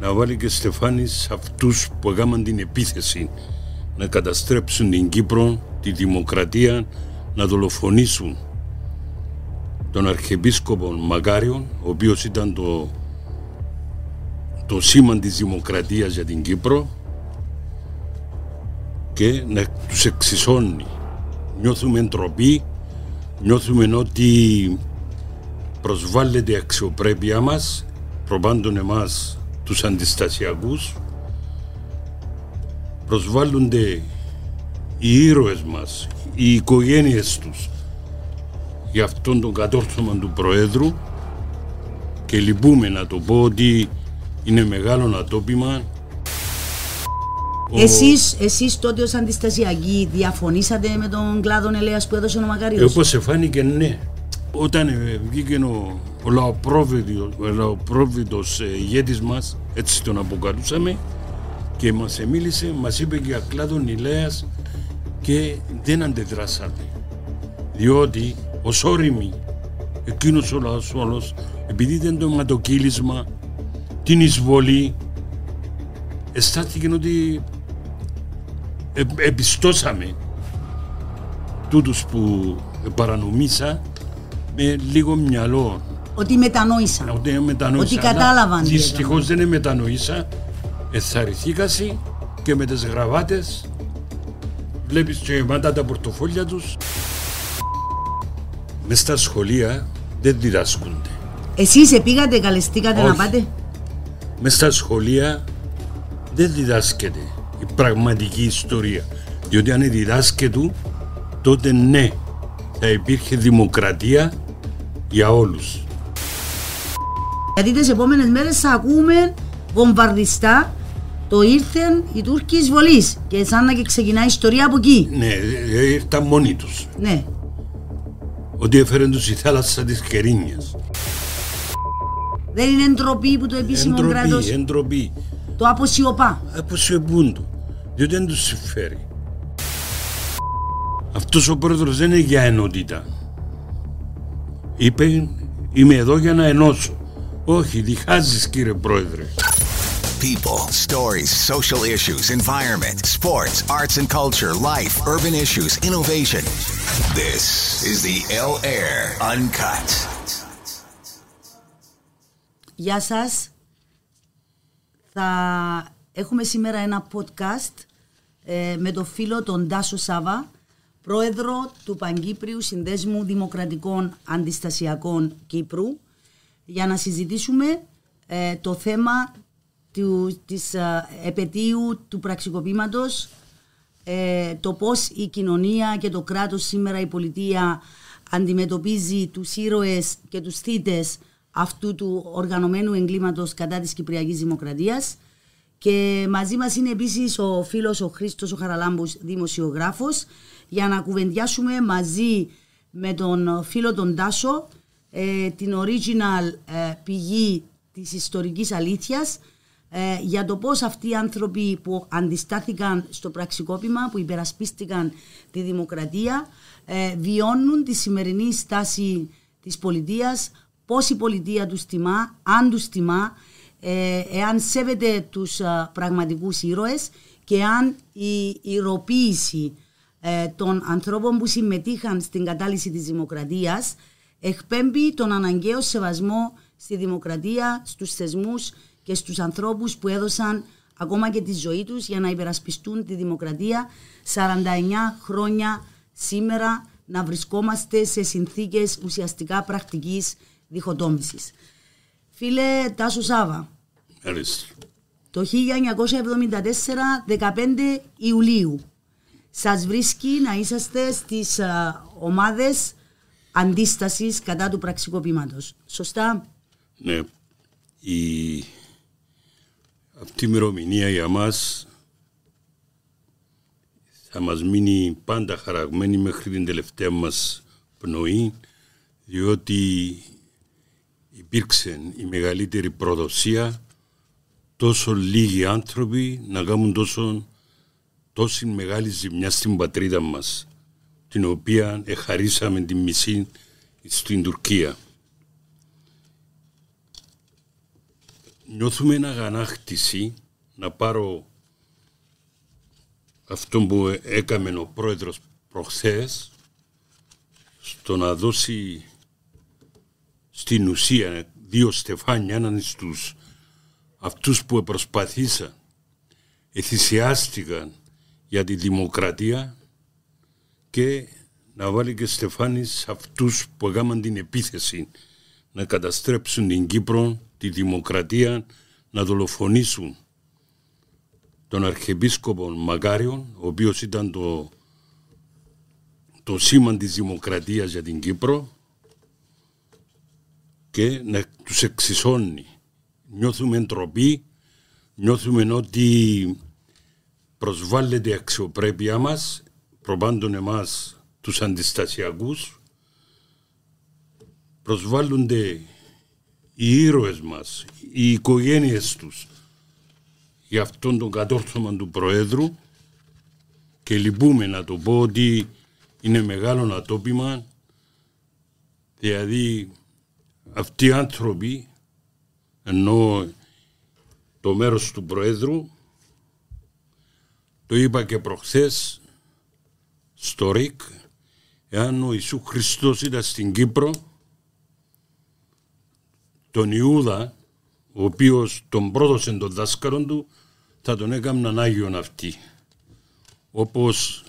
να βάλει και στεφάνι σε αυτούς που έκαναν την επίθεση να καταστρέψουν την Κύπρο, τη δημοκρατία, να δολοφονήσουν τον Αρχιεπίσκοπο Μακάριον, ο οποίος ήταν το, το σήμα της δημοκρατίας για την Κύπρο και να τους εξισώνει. Νιώθουμε ντροπή, νιώθουμε ότι προσβάλλεται η αξιοπρέπεια μας, προπάντων εμάς τους αντιστασιακούς, προσβάλλονται οι ήρωες μας, οι οικογένειες τους για αυτόν τον κατόρθωμα του Προέδρου και λυπούμε να το πω ότι είναι μεγάλο ατόπιμα εσείς, εσείς τότε ως αντιστασιακοί διαφωνήσατε με τον κλάδο ελέας που έδωσε ο Μακάριος. Ε, όπως εφάνηκε ναι. Όταν ε, βγήκε ο, ο λαοπρόβητος, ε, ηγέτης μας, έτσι τον αποκαλούσαμε, και μας μίλησε, μας είπε για κλάδο ελέας και δεν αντεδράσαμε. Διότι ως όριμοι, εκείνος ο λαός όλος, επειδή ήταν το αιματοκύλισμα, την εισβολή, αισθάνθηκε ότι ε, επιστώσαμε τούτους που παρανομήσα με λίγο μυαλό. Ότι μετανόησα. Ότι, μετανόησα, ότι κατάλαβαν. Δυστυχώς δεν μετανοήσα. Εθαρρυθήκασαι και με τις γραβάτες βλέπεις και γεμάτα τα πορτοφόλια τους. Μες στα σχολεία δεν διδάσκονται. Εσείς επήγατε, καλεστήκατε να πάτε; Μες στα σχολεία δεν διδάσκεται η πραγματική ιστορία. Διότι αν διδάσκεται τότε ναι, θα υπήρχε δημοκρατία για όλους. Γιατί τις επόμενες μέρες θα ακούμε βομβαρδιστά το ήρθεν οι Τούρκοι εισβολής και σαν να και ξεκινάει η ιστορία από εκεί. Ναι, ήρθαν μόνοι τους. Ναι. Ότι έφεραν τους η θάλασσα της Κερίνιας. Δεν είναι εντροπή που το επίσημο εντροπή, κράτος εντροπή. το αποσιωπά. Αποσιωπούν το διότι δεν τους συμφέρει. Αυτός ο πρόεδρος δεν είναι για ενότητα. Είπε είμαι εδώ για να ενώσω. Όχι, διχάζεις κύριε πρόεδρε. People, stories, social issues, environment, sports, arts and culture, life, urban issues, innovation. This is the L Air Uncut. Γεια σας. Θα έχουμε σήμερα ένα podcast ε, με το φίλο τον Τάσο Σάβα, πρόεδρο του Παγκύπριου Συνδέσμου Δημοκρατικών Αντιστασιακών Κύπρου, για να συζητήσουμε ε, το θέμα του, της ε, επαιτίου του πραξικοπήματος, το πώς η κοινωνία και το κράτος σήμερα η πολιτεία αντιμετωπίζει τους ήρωες και τους θύτες αυτού του οργανωμένου εγκλήματος κατά της Κυπριακής Δημοκρατίας. Και μαζί μας είναι επίσης ο φίλος ο Χρήστος ο Χαραλάμπους δημοσιογράφος για να κουβεντιάσουμε μαζί με τον φίλο τον Τάσο ε, την original ε, πηγή της ιστορικής αλήθειας ε, για το πώς αυτοί οι άνθρωποι που αντιστάθηκαν στο πραξικόπημα, που υπερασπίστηκαν τη δημοκρατία, βιώνουν τη σημερινή στάση της πολιτείας, πώς η πολιτεία τους τιμά, αν τους τιμά, ε, εάν σέβεται τους α, πραγματικούς ήρωες και αν η ηρωποίηση ε, των ανθρώπων που συμμετείχαν στην κατάλυση της δημοκρατίας εκπέμπει τον αναγκαίο σεβασμό στη δημοκρατία, στους θεσμούς και στους ανθρώπους που έδωσαν ακόμα και τη ζωή τους για να υπερασπιστούν τη δημοκρατία 49 χρόνια σήμερα να βρισκόμαστε σε συνθήκες ουσιαστικά πρακτικής διχοτόμησης. Φίλε Τάσο Σάβα. Το 1974, 15 Ιουλίου, σας βρίσκει να είσαστε στις uh, ομάδες αντίστασης κατά του πραξικοπήματος. Σωστά; Ναι. Η... Αυτή η ημερομηνία για μας θα μας μείνει πάντα χαραγμένη μέχρι την τελευταία μας πνοή διότι υπήρξε η μεγαλύτερη προδοσία τόσο λίγοι άνθρωποι να κάνουν τόσο, τόση μεγάλη ζημιά στην πατρίδα μας την οποία εχαρίσαμε τη μισή στην Τουρκία. νιώθουμε ένα αγανάκτηση να πάρω αυτό που έκαμε ο πρόεδρος προχθές στο να δώσει στην ουσία δύο στεφάνια έναν στους αυτούς που προσπαθήσαν εθυσιάστηκαν για τη δημοκρατία και να βάλει και στεφάνι σε αυτούς που έκαναν την επίθεση να καταστρέψουν την Κύπρο, τη δημοκρατία, να δολοφονήσουν τον Αρχιεπίσκοπο Μακάριον, ο οποίος ήταν το, το σήμα της δημοκρατίας για την Κύπρο και να τους εξισώνει. Νιώθουμε ντροπή, νιώθουμε ότι προσβάλλεται η αξιοπρέπειά μας, προπάντων εμάς τους αντιστασιακούς, προσβάλλονται οι ήρωες μας, οι οικογένειες τους για αυτόν τον κατόρθωμα του Προέδρου και λυπούμε να το πω ότι είναι μεγάλο ατόπιμα δηλαδή αυτοί οι άνθρωποι ενώ το μέρος του Προέδρου το είπα και προχθές στο ΡΙΚ εάν ο Ιησούς Χριστός ήταν στην Κύπρο τον Ιούδα ο οποίος τον πρόδωσε τον δάσκαλο του θα τον έκαναν Άγιον αυτοί όπως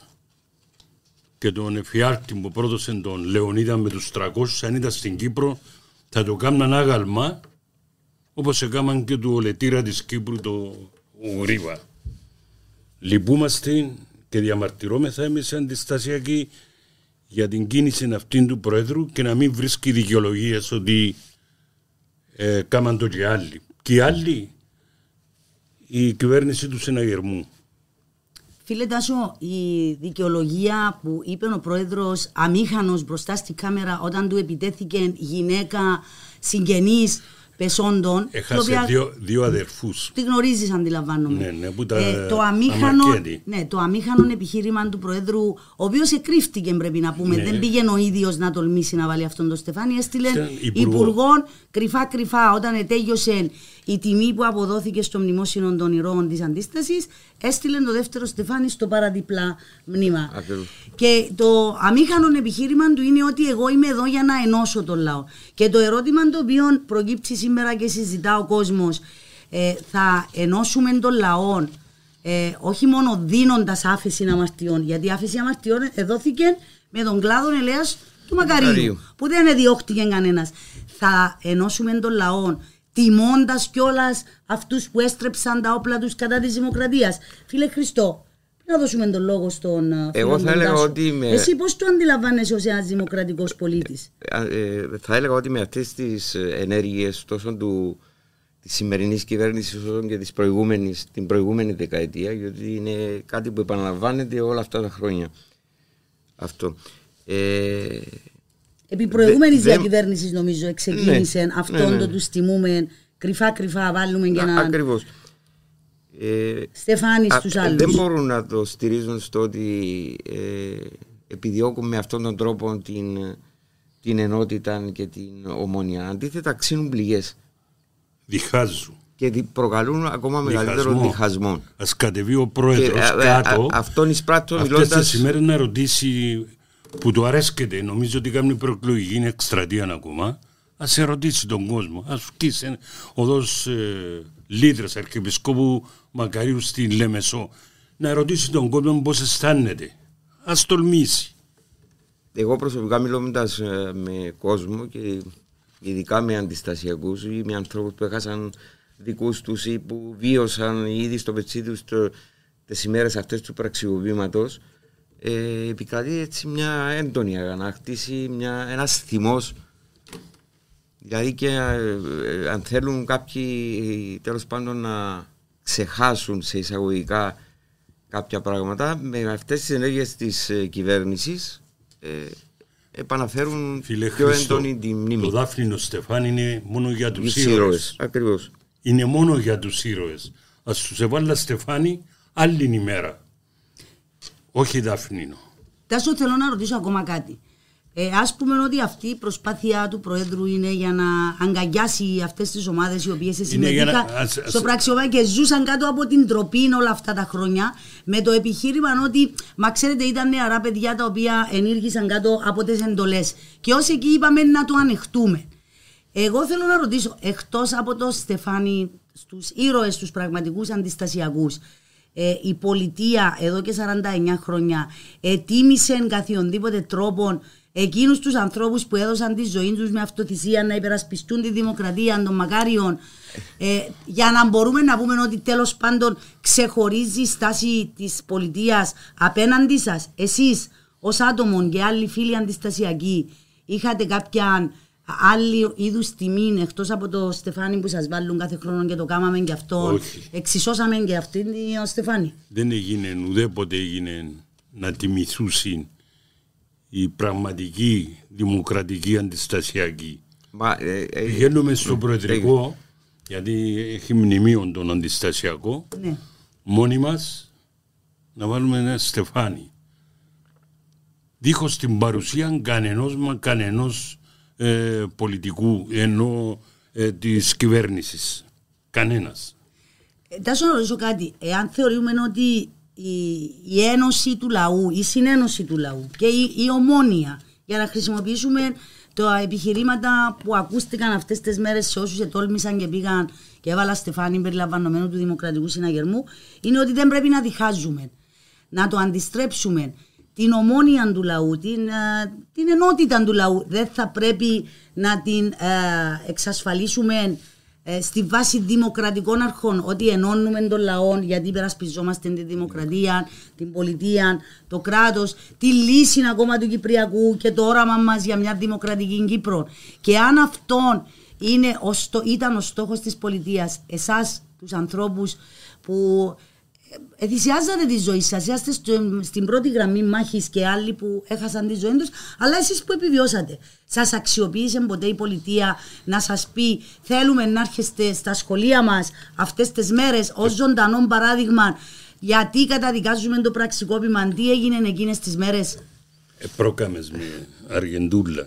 και τον εφιάρτη που πρόδωσε τον Λεωνίδα με τους 300 αν ήταν στην Κύπρο θα το κάμναν άγαλμα όπως έκαναν και του ολετήρα της Κύπρου το Γρίβα. Λυπούμαστε και διαμαρτυρόμεθα εμείς αντιστασιακοί για την κίνηση αυτήν του Πρόεδρου και να μην βρίσκει δικαιολογίες ότι ε, κάμαν το και άλλοι. Και οι άλλοι η κυβέρνηση του συναγερμού. Φίλε Τάσο, η δικαιολογία που είπε ο πρόεδρος αμήχανος μπροστά στη κάμερα όταν του επιτέθηκε γυναίκα συγγενής πεσόντων. Έχασε δύο, δύο αδερφούς. Τι γνωρίζεις αντιλαμβάνομαι. Ναι, ναι, που τα ε, το, αμήχανο, ναι, το αμήχανο επιχείρημα του Προέδρου, ο οποίος εκρύφτηκε πρέπει να πούμε. Ναι. Δεν πήγαινε ο ίδιος να τολμήσει να βάλει αυτόν τον Στεφάνι. Έστειλε υπουργών κρυφά-κρυφά όταν ετέγιωσε η τιμή που αποδόθηκε στο μνημόσυνο των ηρώων της αντίστασης, έστειλε το δεύτερο Στεφάνι στο παραδιπλά μνήμα. Και το αμήχανο επιχείρημα του είναι ότι εγώ είμαι εδώ για να ενώσω τον λαό. Και το ερώτημα το οποίο προκύψει σήμερα και συζητά ο κόσμος, ε, θα ενώσουμε τον λαό ε, όχι μόνο δίνοντας άφηση αμαρτιών, γιατί η άφηση αμαρτιών δόθηκε με τον κλάδο ελέας του Μακαρίου, που δεν διώχτηκε κανένας. Θα ενώσουμε τον λαό τιμώντας κιόλας αυτούς που έστρεψαν τα όπλα τους κατά της δημοκρατίας. Φίλε Χριστό, να δώσουμε τον λόγο στον ε, Εγώ θα έλεγα ότι. Με... Εσύ πώς το αντιλαμβάνεσαι ως ένας δημοκρατικός πολίτης; Ε, ε, θα έλεγα ότι με αυτέ τι ενέργειες τόσο του της σημερινής κυβέρνησης όσο και της προηγούμενης, την προηγούμενη δεκαετία, γιατί είναι κάτι που επαναλαμβάνεται όλα αυτά τα χρόνια. Αυτό. Ε, Επί προηγούμενης δε, διακυβέρνησης, νομίζω, ξεκίνησε ναι, αυτόν ναι, ναι. το του τιμούμε κρυφά-κρυφά, βάλουμε για να. Ακριβώς. Ε, Στεφάνης στου άλλους. Δεν μπορούν να το στηρίζουν στο ότι ε, επιδιώκουν με αυτόν τον τρόπο την, την ενότητα και την ομονία. Αντίθετα, ξύνουν πληγές. Διχάζουν. Και προκαλούν ακόμα μεγαλύτερο διχασμό. Α κατεβεί ο πρόεδρος κάτω. αυτόν εισπράττω μιλώντα. Αυτές τις ημέρες να ρωτήσει που του αρέσκεται, νομίζω ότι κάνει προεκλογική είναι εκστρατεία ακόμα, ας σε ρωτήσει τον κόσμο. Α βγει οδό ε, Λίτρα Αρχιεπισκόπου Μακαρίου στην Λέμεσο, να ρωτήσει τον κόσμο πώς αισθάνεται. Α τολμήσει. Εγώ προσωπικά μιλώντα ε, με κόσμο και ειδικά με αντιστασιακούς ή με ανθρώπους που έχασαν δικούς τους ή που βίωσαν ήδη στο πετσί τους τις ημέρες αυτές του πραξιοποιήματο, ε, επικρατεί έτσι μια έντονη αγανάκτηση, μια, ένας θυμός δηλαδή και ε, αν θέλουν κάποιοι τέλος πάντων να ξεχάσουν σε εισαγωγικά κάποια πράγματα με αυτές τις ενέργειες της ε, κυβέρνησης ε, επαναφέρουν Φίλε πιο Χριστό, έντονη τη μνήμη. Το Δάφνινο Στεφάν είναι μόνο για τους ήρωες. ήρωες. Ακριβώς. Είναι μόνο για τους ήρωες. Ας τους εβάλα Στεφάνι άλλη ημέρα. Όχι Δαφνίνο. Τάσο θέλω να ρωτήσω ακόμα κάτι. Ε, ας πούμε ότι αυτή η προσπάθεια του Προέδρου είναι για να αγκαγιάσει αυτές τις ομάδες οι οποίες συμμετείχαν στο πραξιοβά και ζούσαν κάτω από την τροπή όλα αυτά τα χρόνια με το επιχείρημα ότι, μα ξέρετε, ήταν νεαρά παιδιά τα οποία ενήργησαν κάτω από τις εντολές. Και ως εκεί είπαμε να το ανεχτούμε. Εγώ θέλω να ρωτήσω, εκτός από το Στεφάνι, στους ήρωες, τους πραγματικούς αντιστασιακούς, ε, η πολιτεία εδώ και 49 χρόνια ετοίμησε καθιονδήποτε τρόπο εκείνους τους ανθρώπους που έδωσαν τη ζωή τους με αυτοθυσία να υπερασπιστούν τη δημοκρατία των μακάριων ε, για να μπορούμε να πούμε ότι τέλος πάντων ξεχωρίζει η στάση της πολιτείας απέναντι σας. Εσείς ως άτομο και άλλοι φίλοι αντιστασιακοί είχατε κάποια άλλη είδους τιμή εκτός από το Στεφάνι που σας βάλουν κάθε χρόνο και το κάμαμε και αυτό. Εξισώσαμε και αυτήν την Στεφάνι. Δεν έγινε, ουδέποτε έγινε να τιμηθούσουν η πραγματική δημοκρατική αντιστασιακή. Μα, ε, ε, Πηγαίνουμε στο ε, Προεδρικό, γιατί έχει μνημείο τον αντιστασιακό, ναι. μόνοι μας να βάλουμε ένα στεφάνι. Δίχως την παρουσία κανενός μα κανενός ε, πολιτικού ενώ ε, της κυβέρνησης. Κανένας. Θα σου ρωτήσω κάτι. Εάν θεωρούμε ότι η, η ένωση του λαού, η συνένωση του λαού και η, η ομόνια για να χρησιμοποιήσουμε τα επιχειρήματα που ακούστηκαν αυτές τις μέρες σε όσους ετόλμησαν και πήγαν και έβαλα στεφάνι περιλαμβανομένου του Δημοκρατικού Συναγερμού είναι ότι δεν πρέπει να διχάζουμε. Να το αντιστρέψουμε την ομόνια του λαού, την, ε, την ενότητα του λαού. Δεν θα πρέπει να την ε, εξασφαλίσουμε ε, στη βάση δημοκρατικών αρχών, ότι ενώνουμε τον λαό γιατί υπερασπιζόμαστε τη δημοκρατία, την πολιτεία, το κράτος, τη λύση ακόμα του Κυπριακού και το όραμα μας για μια δημοκρατική Κύπρο. Και αν αυτό είναι, ήταν ο στόχος της πολιτείας, εσάς τους ανθρώπους που Εθυσιάζατε τη ζωή σας, είστε στην πρώτη γραμμή μάχης και άλλοι που έχασαν τη ζωή τους, αλλά εσείς που επιβιώσατε. Σας αξιοποίησε ποτέ η πολιτεία να σας πει: Θέλουμε να έρχεστε στα σχολεία μας αυτές τις μέρες ως ζωντανό παράδειγμα, γιατί καταδικάζουμε το πραξικόπημα, τι έγινε εκείνες τις μέρες; Ε, πρόκαμες με Αργεντούλα.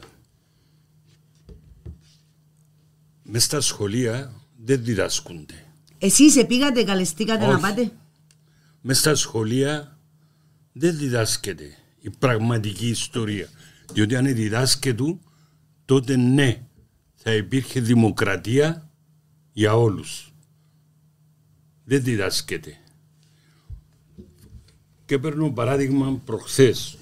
Μες στα σχολεία δεν διδάσκονται. Εσείς πήγατε, καλεστήκατε να πάτε; Με στα σχολεία δεν διδάσκεται η πραγματική ιστορία. Διότι αν διδάσκεται, τότε ναι, θα υπήρχε δημοκρατία για όλους. Δεν διδάσκεται. Και παίρνω παράδειγμα προχθές.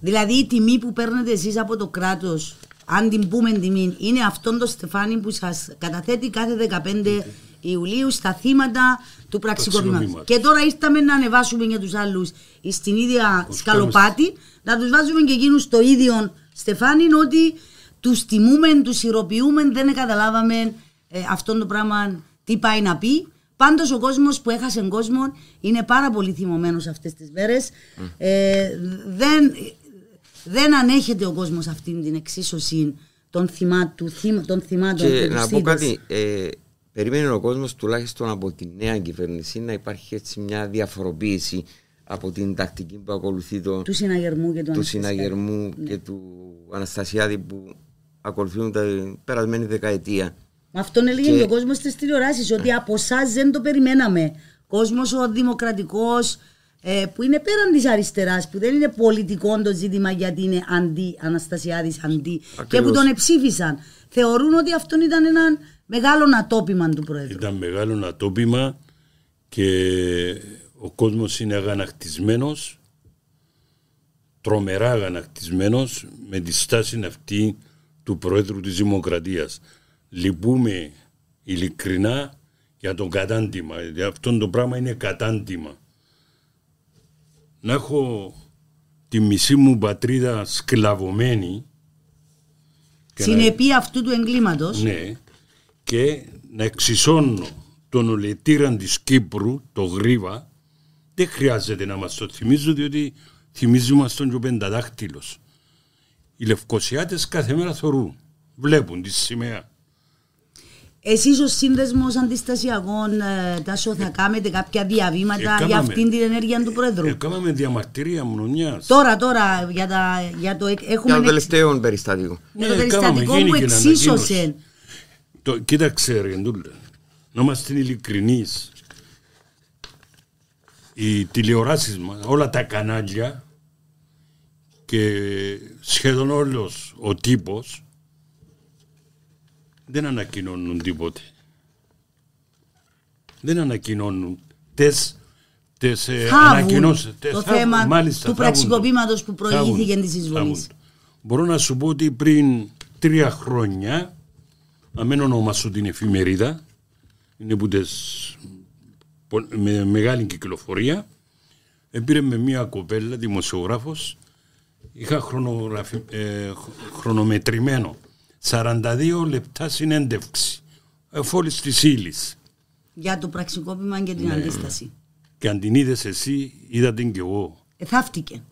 Δηλαδή η τιμή που παίρνετε εσείς από το κράτος, αν την πούμε τιμή, είναι αυτόν το στεφάνι που σας καταθέτει κάθε 15 Ιουλίου στα θύματα του πραξικοπήματο. Και τώρα ήρθαμε να ανεβάσουμε για τους άλλους στην ίδια σκαλοπάτη, να τους βάζουμε και εκείνους το ίδιο στεφάνι, ότι τους τιμούμε, τους ηρωποιούμε, δεν καταλάβαμε ε, αυτό το πράγμα τι πάει να πει. Πάντως ο κόσμος που έχασε κόσμο είναι πάρα πολύ θυμωμένος αυτές τις μέρες. Ε, δεν, δεν ανέχεται ο κόσμος αυτή την εξίσωση των, θυμάτων. Των θυμάτων και να πω κάτι, ε, Περιμένει ο κόσμος τουλάχιστον από τη νέα κυβέρνηση να υπάρχει έτσι μια διαφοροποίηση από την τακτική που ακολουθεί το, του συναγερμού και του, του, συναγερμού ναι. και του Αναστασιάδη που ακολουθούν τα περασμένη δεκαετία. Αυτό έλεγε και... ο κόσμος στις τηλεοράσεις, ότι από εσάς δεν το περιμέναμε. Κόσμος ο δημοκρατικός ε, που είναι πέραν της αριστεράς, που δεν είναι πολιτικό το ζήτημα γιατί είναι αντί, Αναστασιάδη αντί, και που τον εψήφισαν. Θεωρούν ότι αυτό ήταν ένα Μεγάλο ατόπιμα του Πρόεδρου. Ήταν μεγάλο ατόπιμα και ο κόσμος είναι αγανακτισμένος, τρομερά αγανακτισμένος με τη στάση αυτή του Πρόεδρου της Δημοκρατίας. Λυπούμε ειλικρινά για το κατάντημα. Αυτό το πράγμα είναι κατάντημα. Να έχω τη μισή μου πατρίδα σκλαβωμένη. Συνεπή να... αυτού του εγκλήματος. Ναι και να εξισώνω τον ολετήρα της Κύπρου, το γρίβα, δεν χρειάζεται να μας το θυμίζω διότι θυμίζουμε στον και πενταδάχτυλος. Οι Λευκοσιάτες κάθε μέρα θωρούν, βλέπουν τη σημαία. Εσείς ως σύνδεσμος αντιστασιακών ε, Τάσο θα κάνετε κάποια διαβήματα για Εκάμαμε. αυτήν την ενέργεια του Πρόεδρου; Έκαναμε διαμαρτυρία μνονιάς. Τώρα, τώρα, για, τα, για το εκ- Για έχουμε το εξ- τελευταίο περιστατικό. για το Ναι, περιστατικό έκαναμε, που γίνηκε εξίσωσε. Ανακοίνωση. Το, κοίταξε ρε Ντούλα, να είμαστε ειλικρινείς. Οι τηλεοράσεις μας, όλα τα κανάλια και σχεδόν όλος ο τύπος δεν ανακοινώνουν τίποτε. Δεν ανακοινώνουν τες, τες ε, Θάβουν ανακοινώσεις. τες το θάβουν, θέμα μάλιστα, του θάβουν το. πραξικοπήματος που προηγήθηκε Θάβουν, της εισβολής. θάβουν. Μπορώ να σου πω ότι πριν τρία χρόνια, αμέν ονομάσω την εφημερίδα, είναι που τες, πο- με μεγάλη κυκλοφορία, έπήρε με μια κοπέλα, δημοσιογράφος, είχα χρονογραφη, ε, χ- χρονομετρημένο 42 λεπτά συνέντευξη, εφόλης της ύλης. Για το πραξικόπημα και Ναι. την αντίσταση. Και αν την είδες εσύ, είδα την κι εγώ. Εθάφτηκε.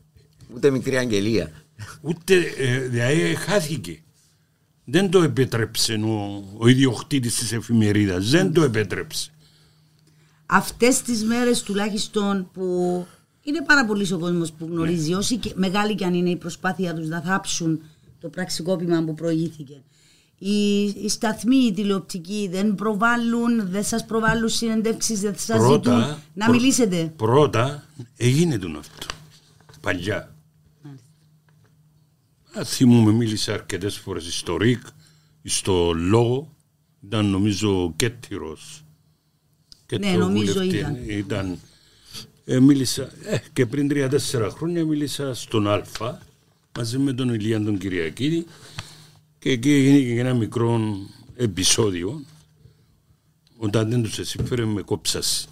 Ούτε μικρή αγγελία. Ούτε, ε, δηλαδή χάθηκε. Δεν το επέτρεψε ο, ο ιδιοκτήτης της εφημερίδας. Δεν το επέτρεψε. Αυτές τις μέρες τουλάχιστον που είναι πάρα πολύ ο κόσμος που γνωρίζει, Ναι. όσοι και, μεγάλη και αν είναι η προσπάθεια τους να θάψουν το πραξικόπημα που προηγήθηκε. Οι, οι σταθμοί, οι τηλεοπτικοί δεν προβάλλουν, δεν σας προβάλλουν συνεντεύξεις, δεν σας ζητούν να πρω- μιλήσετε. Πρώτα έγινε τον αυτό. Παλιά. Α, θυμούμαι, μίλησα αρκετές φορές στο ΡΙΚ, στο Λόγο. Ήταν νομίζω κέττυρος. Ναι, νομίζω βουλευτή. ήταν. ήταν ε, μίλησα, ε, και πριν τρία-τέσσερα χρόνια μίλησα στον Α μαζί με τον Ηλία τον Κυριακίδη και εκεί έγινε και ένα μικρό επεισόδιο όταν δεν τους εσύφερε με κόψας.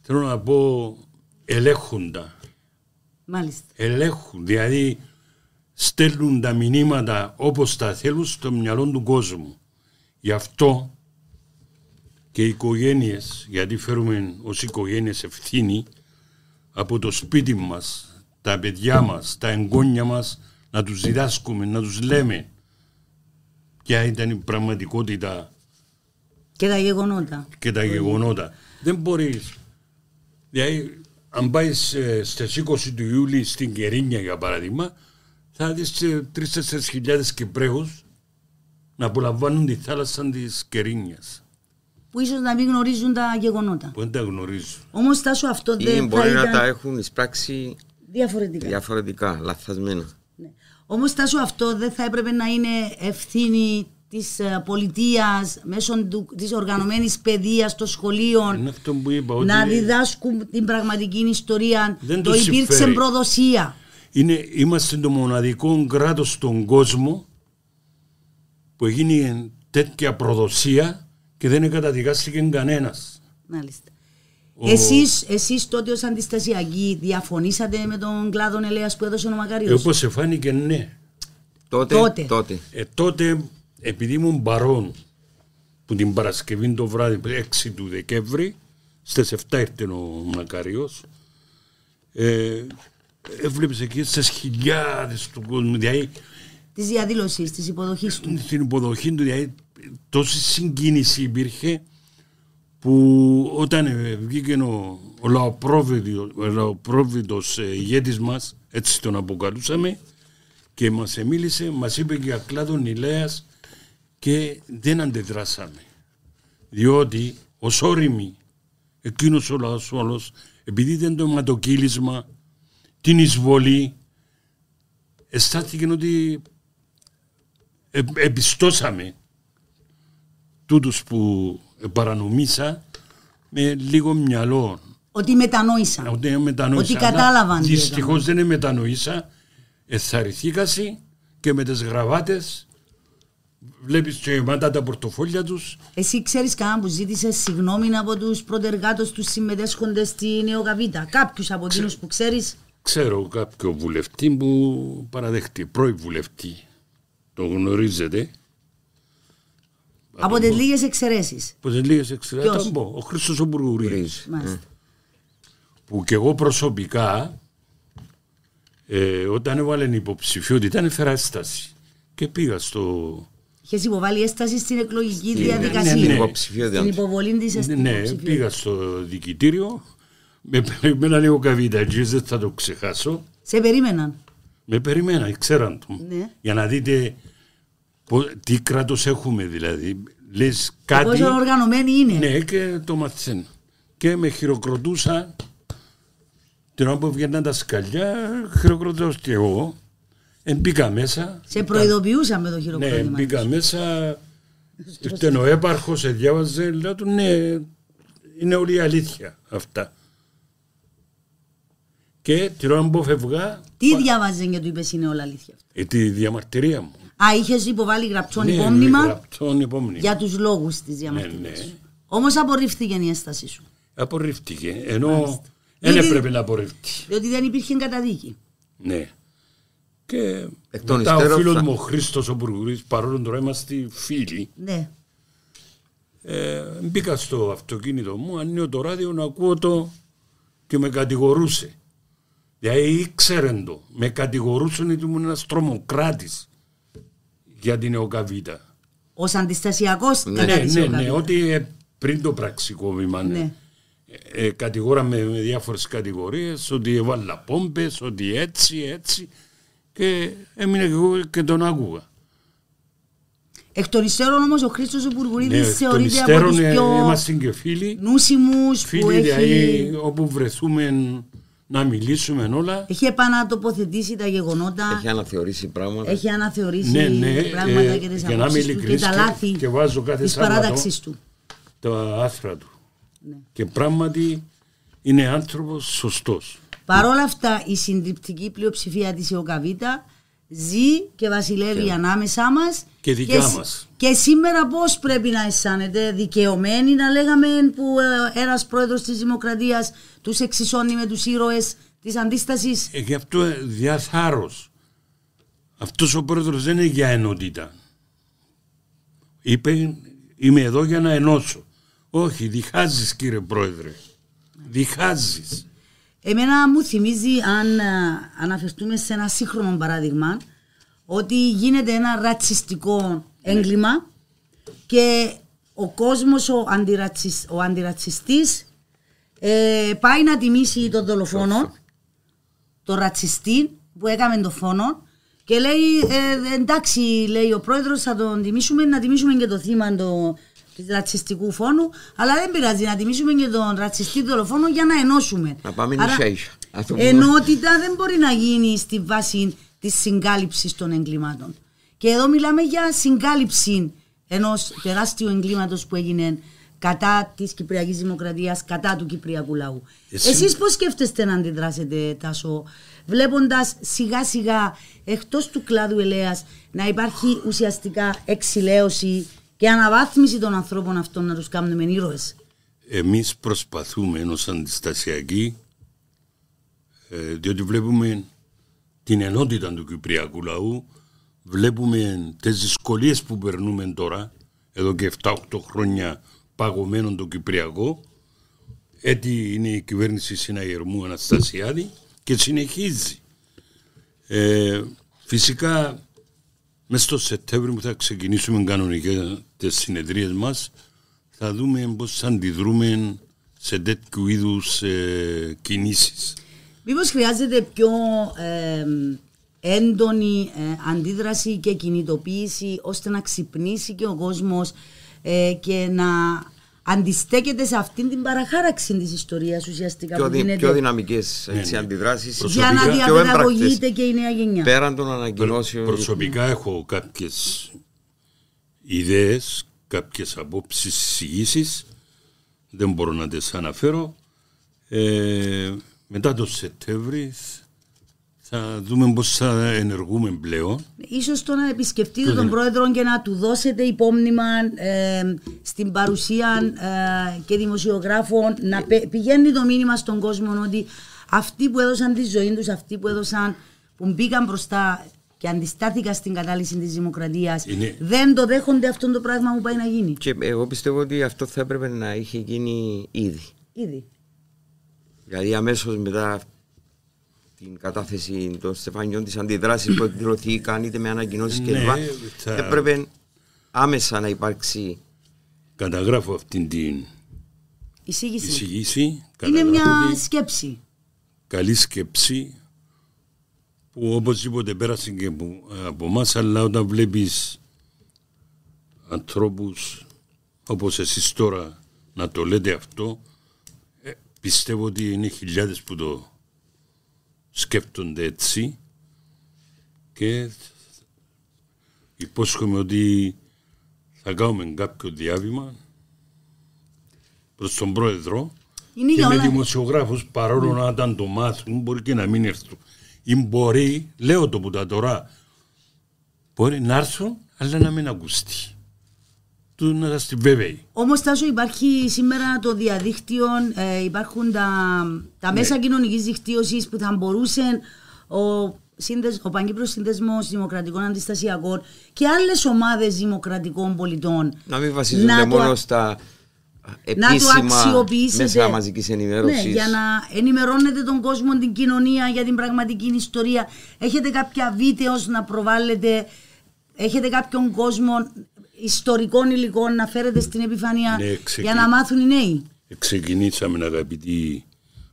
Θέλω να πω ελέγχοντα, Μάλιστα. ελέγχουν, δηλαδή στέλνουν τα μηνύματα όπως τα θέλουν στο μυαλό του κόσμου. Γι' αυτό και οι οικογένειες, γιατί φέρουμε ως οικογένειες ευθύνη από το σπίτι μας, τα παιδιά μας, τα εγγόνια μας, να τους διδάσκουμε, να τους λέμε ποια ήταν η πραγματικότητα Και τα γεγονότα. και τα γεγονότα. Δεν μπορείς. Δηλαδή, αν πάεις στις 20 του Ιούλη στην Κερίνια, για παράδειγμα, θα δεις 3-4 χιλιάδες Κυπρέου να απολαμβάνουν τη θάλασσα της Κερίνιας. Που ίσως να μην γνωρίζουν τα γεγονότα. Που δεν τα γνωρίζουν. Όμως Τάσο αυτό Ή δεν θα μπορεί να ήταν τα έχουν εισπράξει διαφορετικά. διαφορετικά, λαθασμένα. Ναι. Όμως Τάσο αυτό δεν θα έπρεπε να είναι ευθύνη της ε, πολιτείας μέσω του, της οργανωμένης παιδείας των σχολείων Είναι αυτό που είπα ότι να διδάσκουν την πραγματική ιστορία. Δεν το τους υπήρξε συμφέρει. προδοσία. Είναι, είμαστε το μοναδικό κράτος στον κόσμο που έγινε τέτοια προδοσία και δεν καταδικάστηκε κανένας. Μάλιστα. Ο- Εσείς, εσείς τότε ως αντιστασιακοί διαφωνήσατε με τον κλάδο ελέας που έδωσε ο Ε, Μακάριος. όπως εφάνηκε ναι. Τότε, Τότε. τότε. Ε, τότε, επειδή ήμουν παρόν που την Παρασκευή το βράδυ, 6 του Δεκέμβρη, στις 7 ήρθε ο Μακάριος, ε, έβλεπες εκεί στις χιλιάδες του κόσμου, δηλαδή Της διαδήλωσης, της υποδοχής του. στην υποδοχή του, δηλαδή τόση συγκίνηση υπήρχε που όταν ε, βγήκε ο, ο λαοπρόβητος, ο λαοπρόβητος ε, ηγέτης μας, έτσι τον αποκαλούσαμε, και μας μίλησε, μας είπε για κλάδον ηλέας και δεν αντεδράσαμε. Διότι ως όριμοι εκείνος ο λαός όλος, επειδή ήταν το αιματοκύλισμα, την εισβολή, αισθάνθηκε ότι ε, επιστώσαμε τούτους που παρανομήσα με λίγο μυαλό. Ότι μετανόησαν. Ότι, μετανοήσα, Ότι αλλά κατάλαβαν τι Δυστυχώς δεν μετανοήσα. Εθαρρυθήκασαι και με τις γραβάτες βλέπεις και μετά τα πορτοφόλια τους Εσύ ξέρεις κανέναν που ζήτησε συγγνώμη από τους προτεργάτες τους συμμετέσχοντες στη Νεογαβίτα. Κάποιους από εκείνους που ξέρεις; Ξέρω κάποιο βουλευτή που παραδέχτηκε, πρώην βουλευτή. Το γνωρίζετε. Από τις λίγες εξαιρέσεις. Που δεν λίγες εξαιρέσεις. Ποιος; Θα μπω, Ο Χρήστος ο Μπουργουρής. Βρίζει. Μάλιστα. Που και εγώ προσωπικά ε, όταν έβαλε υποψηφιότητα έφερα έσταση. Και πήγα στο Είχες υποβάλει έσταση στην εκλογική Στην- διαδικασία. ναι, ναι. Στην Υποψηφιότητα. υποβολή της Ναι, υποψηφιότητας. πήγα στο δικητήριο, με περιμέναν ο καβιτατζής, δεν θα το ξεχάσω. Σε περίμεναν. Με περιμέναν, ξέραν το. Ναι. Για να δείτε πο- τι κράτος έχουμε δηλαδή. Λες κάτι, Πόσο οργανωμένοι είναι. ναι και το μαθαίνω. Και με χειροκροτούσα, την ώρα που βγαίναν τα σκαλιά, χειροκροτούσα και εγώ. Ε, μπήκα μέσα. Σε προειδοποιούσαν με το Ναι, χειροκρότημα. μπήκα μέσα, ήρθε ο έπαρχος, σε διάβαζε, λέω του ναι, είναι όλη η αλήθεια αυτά. Και την ώρα που φεύγα, Τι διάβαζε και του είπες είναι όλα αλήθεια. αυτά; ε, τη διαμαρτυρία μου. Α, είχες υποβάλει γραπτόν Ναι, υπόμνημα γραπτόν υπόμνημα. για τους λόγους της διαμαρτυρίας Ναι, ναι. σου. Όμως απορρίφθηκε η έσταση σου. Απορρίφθηκε, ενώ δεν Γιατί- έπρεπε να απορρίφθει. Διότι δεν υπήρχε καταδίκη. Ναι. Και Εκ των μετά ο υστέρων φίλος θα- μου ο Χρήστος ο Μπουργουρής, παρόλο τώρα είμαστε φίλοι, Ναι. ε, μπήκα στο αυτοκίνητο μου, ανοίγω το ράδιο να ακούω το και με κατηγορούσε. Δηλαδή ήξερε το, με κατηγορούσαν ότι ήμουν ένας τρομοκράτης για την ΕΟΚΑΒΙΤΑ. Ως αντιστασιακός Ναι, κατά της ναι, ΟΚΑΒΙΤΑ. ναι, ότι ε, πριν το πραξικόπημα ναι. Ναι. ε, κατηγόραμε με διάφορες κατηγορίες ότι έβαλα πόμπες, ότι έτσι, έτσι και έμεινε και εγώ και τον άκουγα. Εκ των υστέρων όμως ο Χρήστος ο Ναι, Μπουργουρίδης εκ των θεωρείται από υστέρων τους ε, πιο είμαστε και φίλοι, νούσιμους που φίλοι δηλαδή έχει, όπου βρεθούμε να μιλήσουμε όλα. έχει επανατοποθετήσει τα γεγονότα, Έχει αναθεωρήσει πράγματα. έχει αναθεωρήσει Ναι, ναι, πράγματα ε, και τις για να είμαι απόψεις του και ειλικρινής τα και- λάθη και βάζω κάθε της Σάββατο. παράταξης του. τα άθρα του. Ναι. Και πράγματι είναι άνθρωπος σωστός. Παρ' όλα αυτά η συντριπτική πλειοψηφία της ΕΟΚΑΒΙΤΑ ζει και βασιλεύει ανάμεσά μας Και δικιά σ- μας. Και σήμερα πώς πρέπει να αισθάνεται δικαιωμένοι να λέγαμε που ε, ένας πρόεδρος της Δημοκρατίας τους εξισώνει με τους ήρωες της αντίστασης. Ε, γι' αυτό ε, διαθάρρος. Αυτός ο πρόεδρος δεν είναι για ενότητα. Είπε είμαι εδώ για να ενώσω. Όχι, διχάζεις κύριε πρόεδρε. Διχάζεις. Εμένα μου θυμίζει αν ε, αναφερθούμε σε ένα σύγχρονο παράδειγμα ότι γίνεται ένα ρατσιστικό έγκλημα και ο κόσμος ο, αντιρατσις, ο αντιρατσιστής ε, πάει να τιμήσει τον δολοφόνο, τον ρατσιστή που έκαμε τον φόνο και λέει ε, εντάξει λέει ο πρόεδρος θα τον τιμήσουμε να τιμήσουμε και το θύμα το, του ρατσιστικού φόνου αλλά δεν πειράζει να τιμήσουμε και τον ρατσιστή δολοφόνο για να ενώσουμε. Να πάμε Άρα, ίσα-ίσα. Αυτό που- Ενότητα δεν μπορεί να γίνει στη βάση της συγκάλυψης των εγκλημάτων. Και εδώ μιλάμε για συγκάλυψη ενός τεράστιου εγκλήματος που έγινε κατά της Κυπριακής Δημοκρατίας, κατά του Κυπριακού λαού. Εσύ- Εσείς πώς σκέφτεστε να αντιδράσετε Τάσο, βλέποντας σιγά σιγά εκτός του κλάδου ελέας να υπάρχει ουσιαστικά εξηλαίωση και αναβάθμιση των ανθρώπων αυτών να τους κάνουμε ήρωες; Εμείς προσπαθούμε ως αντιστασιακοί ε, διότι βλέπουμε την ενότητα του Κυπριακού λαού βλέπουμε τις δυσκολίες που περνούμε τώρα εδώ και 7-8 χρόνια παγωμένο το Κυπριακό έτσι είναι η κυβέρνηση Συναγερμού Αναστασιάδη και συνεχίζει ε, φυσικά μέσα στο Σεπτέμβριο που θα ξεκινήσουμε κανονικά τις συνεδρίες μας θα δούμε πώς θα αντιδρούμε σε τέτοιου είδους ε, κινήσεις. Μήπως χρειάζεται πιο ε, έντονη ε, αντίδραση και κινητοποίηση ώστε να ξυπνήσει και ο κόσμος ε, και να αντιστέκεται σε αυτήν την παραχάραξη της ιστορίας ουσιαστικά πιο, που δυ, γίνεται πιο δυναμικές έτσι, ναι. αντιδράσεις για να προσωπικά- πιο έμπρακτες. διαπαιδαγωγείται και η νέα γενιά. Πέραν των ανακοινώσεων Προσωπικά έχω κάποιες ιδέες, κάποιες απόψεις, εισηγήσεις, δεν μπορώ να τις αναφέρω. Ε, μετά το Σεπτέμβρη θα δούμε πώς θα ενεργούμε πλέον. Ίσως το να επισκεφτείτε τον πρόεδρο και να του δώσετε υπόμνημα ε, στην παρουσία ε, και δημοσιογράφων να πε- πηγαίνει το μήνυμα στον κόσμο ότι αυτοί που έδωσαν τη ζωή τους, αυτοί που έδωσαν, που μπήκαν μπροστά και αντιστάθηκαν στην κατάλυση της δημοκρατίας Είναι- δεν το δέχονται αυτό το πράγμα που πάει να γίνει. και εγώ πιστεύω ότι αυτό θα έπρεπε να είχε γίνει ήδη. Ήδη. Δηλαδή αμέσως μετά την κατάθεση των Στεφανιών της αντιδράσης που εκδηλωθήκαν είτε με ανακοινώσεις Ναι, κλπ. θα- Έπρεπε άμεσα να υπάρξει. Καταγράφω αυτήν την Εισήγηση. εισηγήση. Είναι καταγράφω μια την σκέψη. καλή σκέψη που οπωσδήποτε πέρασε και από, από εμάς αλλά όταν βλέπεις ανθρώπους όπως εσείς τώρα να το λέτε αυτό ε, πιστεύω ότι είναι χιλιάδες που το σκέφτονται έτσι και υπόσχομαι ότι θα κάνουμε κάποιο διάβημα προς τον πρόεδρο Είναι και για με όλα. δημοσιογράφους παρόλο να ήταν το μάθουν μπορεί και να μην έρθουν. Ή μπορεί, λέω το που τα τώρα μπορεί να έρθουν αλλά να μην ακουστεί του να είμαστε βέβαιοι Όμως Τάσο υπάρχει σήμερα το διαδίκτυο, ε, υπάρχουν τα, τα Ναι. μέσα κοινωνικής δικτύωσης που θα μπορούσε ο, σύνδεσ, ο Παγκύπρος Σύνδεσμος Δημοκρατικών Αντιστασιακών και άλλες ομάδες δημοκρατικών πολιτών Να μην βασίζονται να το μόνο α- στα να το επίσημα αξιοποιήσετε. μέσα μαζικής ενημέρωσης. Ναι, για να ενημερώνετε τον κόσμο, την κοινωνία για την πραγματική ιστορία. Έχετε κάποια βίντεο να προβάλλετε, έχετε κάποιον κόσμο ιστορικών υλικών να φέρετε στην επιφάνεια Ναι, για ξεκι- να μάθουν οι νέοι. Ξεκινήσαμε αγαπητοί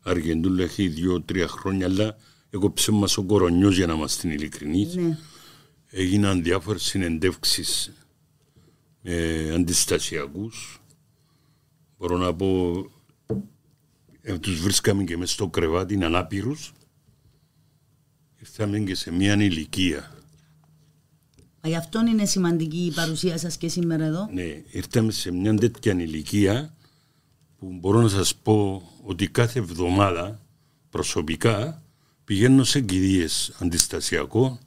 Αργεντούλα έχει δύο-τρία χρόνια αλλά έκοψε μας ο κορονιός για να είμαστε ειλικρινείς Ναι. έγιναν διάφορες συνεντεύξεις με αντιστασιακούς μπορώ να πω ε, τους βρίσκαμε και μέσα στο κρεβάτι είναι ανάπηρους ήρθαμε και σε μια ηλικία Μα Γι' αυτό είναι σημαντική η παρουσία σας και σήμερα εδώ. Ναι, ήρθαμε σε μια τέτοια ηλικία που μπορώ να σας πω ότι κάθε εβδομάδα προσωπικά πηγαίνω σε κηδείες αντιστασιακό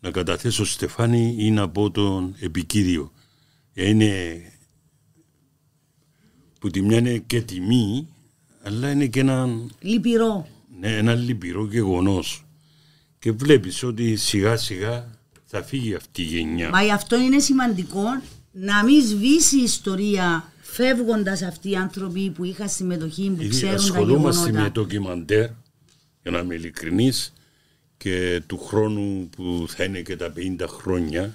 να καταθέσω στεφάνι ή να πω τον επικίδιο. Ε, Είναι που τη μια είναι και τιμή αλλά είναι και ένα, Λυπηρό. ναι, ένα λυπηρό γεγονός. Και βλέπεις ότι σιγά σιγά θα φύγει αυτή η γενιά. Μα γι' αυτό είναι σημαντικό να μην σβήσει η ιστορία φεύγοντας αυτοί οι άνθρωποι που είχαν συμμετοχή, που Ήδη ξέρουν τα ασχολούμαστε γεγονότα. με ντοκιμαντέρ, για να είμαι ειλικρινής, και του χρόνου που θα είναι και τα 50 χρόνια,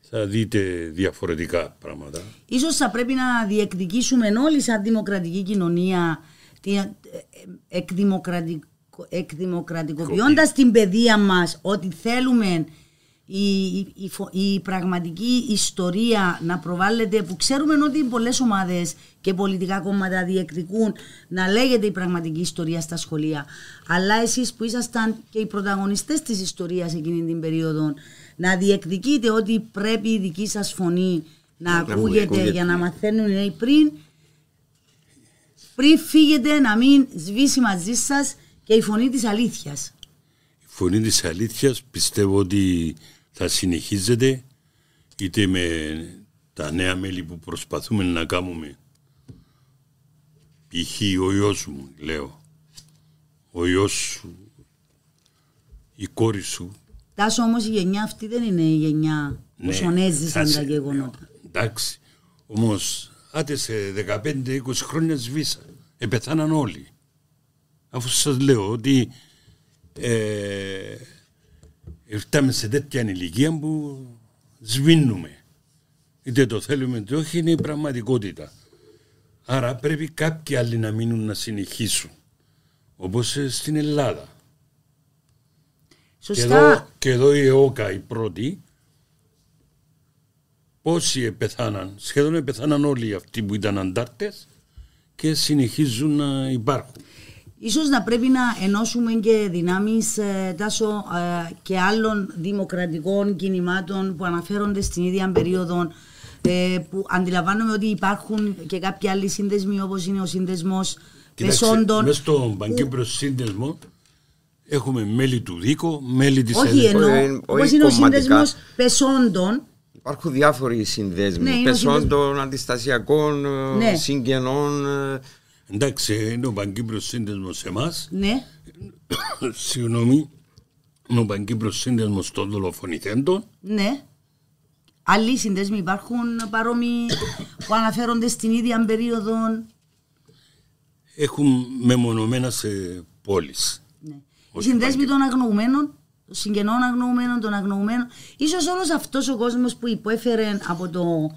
θα δείτε διαφορετικά πράγματα. Ίσως θα πρέπει να διεκδικήσουμε όλοι σαν δημοκρατική κοινωνία τη- ε, ε, εκδημοκρατικο- εκδημοκρατικοποιώντας την παιδεία μας ότι θέλουμε η, η, η φο- η πραγματική ιστορία να προβάλλεται που ξέρουμε ότι πολλές ομάδες και πολιτικά κόμματα διεκδικούν να λέγεται η πραγματική ιστορία στα σχολεία αλλά εσείς που ήσασταν και οι πρωταγωνιστές της ιστορίας εκείνη την περίοδο να διεκδικείτε ότι πρέπει η δική σας φωνή να Να ακούγεται ακούγεται. για να μαθαίνουν οι νέοι πριν πριν φύγετε να μην σβήσει μαζί σας και η φωνή της αλήθειας. Η φωνή της αλήθειας πιστεύω ότι θα συνεχίζεται είτε με τα νέα μέλη που προσπαθούμε να κάνουμε. Π.χ. ο γιος μου, λέω. Ο γιος σου, η κόρη σου, Τάσο όμως η γενιά αυτή δεν είναι η γενιά που Ναι, σονέζησαν θα τα σε- γεγονότα. Εντάξει. Όμως, άντε σε 15-20 χρόνια σβήσα. Επεθάναν όλοι. Αφού σας λέω ότι ε, ήρθαμε σε τέτοια ηλικία που σβήνουμε. Είτε το θέλουμε είτε όχι, είναι η πραγματικότητα. Άρα πρέπει κάποιοι άλλοι να μείνουν να συνεχίσουν. Όπως ε, στην Ελλάδα. Και εδώ, Σωστά. και εδώ η ΕΟΚΑ η πρώτη πόσοι πεθάναν, σχεδόν πεθάναν όλοι αυτοί που ήταν αντάρτες και συνεχίζουν να υπάρχουν. Ίσως να πρέπει να ενώσουμε και δυνάμεις ε, τάσο ε, και άλλων δημοκρατικών κινημάτων που αναφέρονται στην ίδια περίοδο ε, που αντιλαμβάνομαι ότι υπάρχουν και κάποιοι άλλοι σύνδεσμοι όπως είναι ο σύνδεσμος πεσόντων. μέσα στον Παγκύπριο Σύνδεσμο έχουμε μέλη του ΔΙΚΟ, μέλη της Όχι ΕΔΕ. εννοώ, όχι όπως είναι ο κομματικά. σύνδεσμος πεσόντων Υπάρχουν διάφοροι συνδέσμοι. Ναι, είναι ο πεσόντων, αντιστασιακών, ε, Ναι. συγγενών. Ε, Εντάξει, είναι ο Παγκύπριος Σύνδεσμος εμάς, Ναι, συγγνώμη, είναι ο Παγκύπριος Σύνδεσμος των δολοφονηθέντων ναι. Άλλοι σύνδεσμοι υπάρχουν παρόμοιοι που αναφέρονται στην ίδια περίοδο. έχουν μεμονωμένα σε πόλεις. Ναι. Οι Όχι συνδέσμοι των αγνοωμένων των συγγενών αγνοωμένων, των αγνοωμένων. Ίσως όλος αυτός ο κόσμος που υπέφερε από το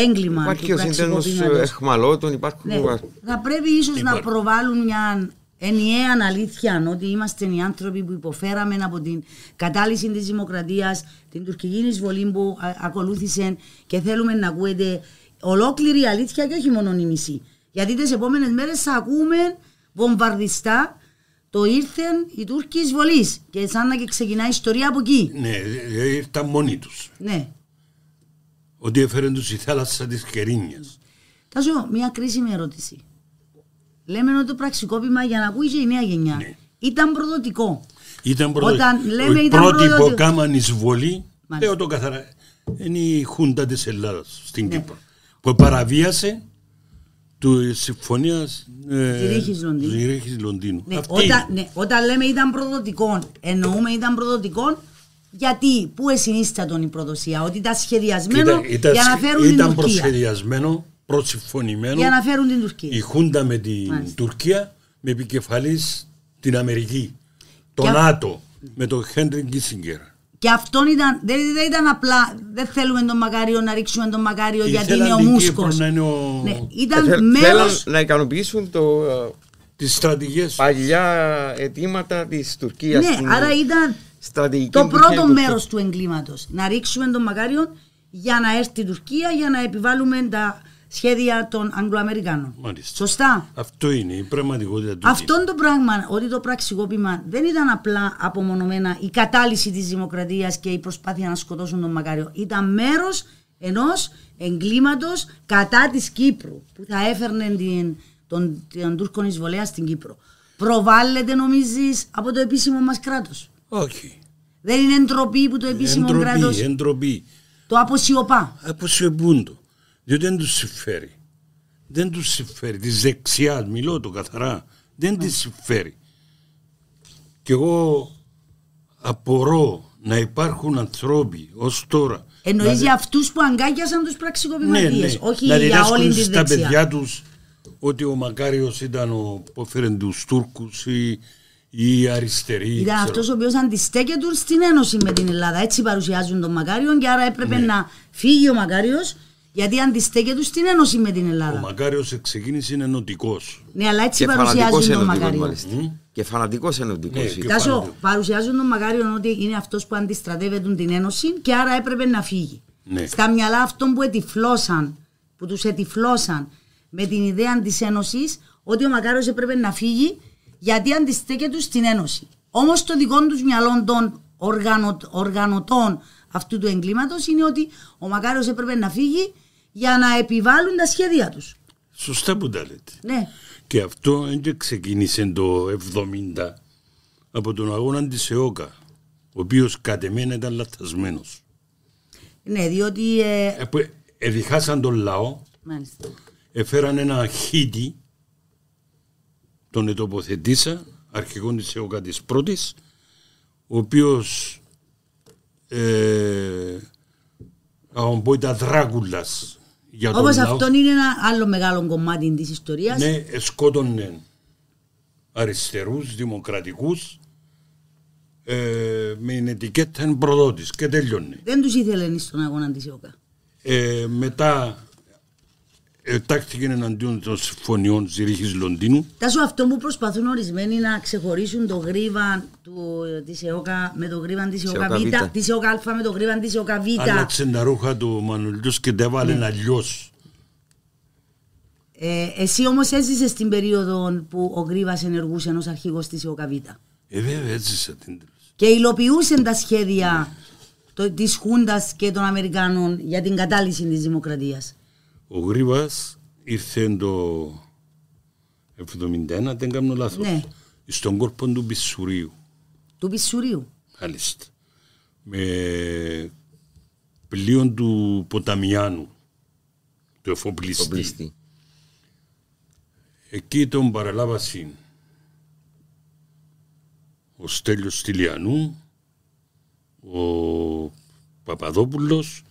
έγκλημα Υπάρχει του ο σύνδεσμος πραξικοπήματος. εχμαλώτων, υπάρχουν... Ναι, θα πρέπει ίσως να Υπάρχει. προβάλλουν μια ενιαία αλήθεια ότι είμαστε οι άνθρωποι που υποφέραμε από την κατάλυση της δημοκρατίας, την τουρκική εισβολή που α, ακολούθησε και θέλουμε να ακούετε ολόκληρη η αλήθεια και όχι μόνο η μισή. Γιατί τις επόμενες μέρες θα ακούμε βομβαρδιστά το ήρθεν οι Τούρκοι εισβολής και σαν να και ξεκινάει η ιστορία από εκεί. Ναι, ε, ήρθαν μόνοι τους. Ναι. Ότι έφεραν τους η θάλασσα της Κερίνιας. Τάσο, μια κρίσιμη ερώτηση. Λέμε ότι το πραξικόπημα για να ακούει και η νέα γενιά Ναι. ήταν προδοτικό. Ήταν πρώτο, Όταν λέμε οι ήταν πρώτοι που προδοτικό. κάμαν εισβολή, Μάλιστα. λέω το καθαρά, είναι η Χούντα της Ελλάδας στην Ναι. Κύπρο. Που παραβίασε του συμφωνίας ε, Ζηρίχης Λονδίνου. Ζηρίχης Λονδίνου. Ναι, Αυτή όταν, είναι. ναι, όταν λέμε ήταν προδοτικό, εννοούμε ήταν προδοτικό γιατί, πού εσυνίστατον η προδοσία, ότι ήταν σχεδιασμένο Κοίτα, ήταν, για να φέρουν την ήταν Τουρκία. προσχεδιασμένο, προσυμφωνημένο Για να φέρουν την Τουρκία. η Χούντα με την Μάλιστα. Τουρκία με επικεφαλής την Αμερική. Το Και- ΝΑΤΟ με τον Χέντρι Κίσιγκερ. Και αυτόν ήταν, δεν, δεν ήταν απλά, δεν θέλουμε τον Μακάριο να ρίξουμε τον Μακάριο γιατί είναι ο την Μούσκος. Κύπρο να είναι ο... Ναι, Ε, ήταν θέλ- μέρος, Θέλαν να ικανοποιήσουν το ε, τις στρατηγικές παλιά αιτήματα της Τουρκίας. ναι, στην άρα ήταν στρατηγική το που είχε πρώτο το- μέρος του εγκλήματος. Να ρίξουμε τον Μακάριο για να έρθει η Τουρκία, για να επιβάλλουμε τα σχέδια των Αγγλοαμερικάνων. Μάλιστα. Σωστά. Αυτό είναι η πραγματικότητα του Αυτό το πράγμα, ότι το πραξικόπημα δεν ήταν απλά απομονωμένα η κατάλυση της δημοκρατίας και η προσπάθεια να σκοτώσουν τον Μακάριο. Ήταν μέρος ενός εγκλήματος κατά της Κύπρου που θα έφερνε την, τον, τον Τούρκο εισβολέα στην Κύπρο. Προβάλλεται νομίζεις από το επίσημο μας κράτος. Όχι. Δεν είναι ντροπή που το επίσημο κράτος Εντροπή, εντροπή. το αποσιωπά. Αποσιωπούν το. Διότι δεν τους συμφέρει. Δεν τους συμφέρει. Της δεξιάς, μιλώ το καθαρά. Δεν Ναι. της συμφέρει. Και εγώ απορώ να υπάρχουν ανθρώποι ως τώρα. Εννοείς να- για αυτούς που αγκάγιασαν τους ναι, πραξικοπηματίες, ναι, όχι να για διδάσκουν όλη τη στα δεξιά. παιδιά τους ότι ο Μακάριος ήταν ο που έφερε τους Τούρκους ή, ή οι αριστεροί. Ήταν ξέρω. αυτός ο οποίος αντιστέκεται στην ένωση με την Ελλάδα. Έτσι παρουσιάζουν τον Μακάριο και άρα έπρεπε Ναι. να φύγει ο Μακάριος γιατί αντιστέκεται στην ένωση με την Ο Ελλάδα. Μακάριος ξεκίνησε ενωτικός. Ναι, αλλά έτσι Και φανατικός παρουσιάζουν τον ενωτικός Μακάριο. μάλιστα. Και φανατικός ενωτικός. Ναι, και- Τάσο, φανατικό. παρουσιάζουν τον Μακάριο ότι είναι αυτός που αντιστρατεύεται την ένωση και άρα έπρεπε να φύγει. Ναι. Στα μυαλά αυτών που ετυφλώσαν, που τους ετυφλώσαν με την ιδέα της ένωσης, ότι ο Μακάριος έπρεπε να φύγει γιατί αντιστέκεται στην ένωση. Όμως το δικό τους μυαλό των οργανω, οργανωτών αυτού του εγκλήματος είναι ότι ο Μακάριος έπρεπε να φύγει για να επιβάλλουν τα σχέδια τους. Σωστά που τα λέτε. Ναι. Και αυτό δεν ξεκίνησε το 70 από τον αγώνα της ΕΟΚΑ, ο οποίος κατ' εμένα ήταν λαθασμένος. Ναι, διότι. ε, Ε, που Εδιχάσαν τον λαό, μάλιστα. έφεραν ένα χίτι, τον ετοποθετήσα, αρχηγό της ΕΟΚΑ της πρώτης, ο οποίος ε, αν πω ήταν δράκουλας για τον Όπως λαό. αυτό είναι ένα άλλο μεγάλο κομμάτι της ιστορίας. Ναι, σκότωνε αριστερούς, δημοκρατικούς ε, με την ετικέτα προδότης και τέλειωνε. Δεν τους ήθελε στον αγώνα της ΕΟΚΑ. Ε, μετά ε, τάχθηκε εναντίον των συμφωνιών Ζηρίχης Λονδίνου Τάσο αυτό που προσπαθούν ορισμένοι να ξεχωρίσουν το γρίβα του, της ΕΟΚΑ με το γρίβα της ΕΟΚΑ ΕΟΚΑ Β, Β. της ΕΟΚΑ Α με το γρίβα της ΕΟΚΑ Β. άλλαξε τα ρούχα του Μανουλιούς και τα έβαλε Ναι. αλλιώς. Ε, εσύ όμως έζησες στην περίοδο που ο Γρίβας ενεργούσε ως αρχηγός της ΕΟΚΑ Β. Ε, βέβαια, έζησα την τέλος. Και υλοποιούσαν τα σχέδια το, της Χούντας και των Αμερικάνων για την κατάλυση της δημοκρατίας. Ο Γρήβας ήρθε το 71, δεν κάνω λάθος, Ναι. στον κόρπο του Πισσουρίου. Του Πισσουρίου. Μάλιστα. Με πλοίο του Ποταμιάνου, του εφοπλιστή. Το πλήστη. Εκεί τον παραλάβασαν ο Στέλιος Στυλιανού, ο Παπαδόπουλος,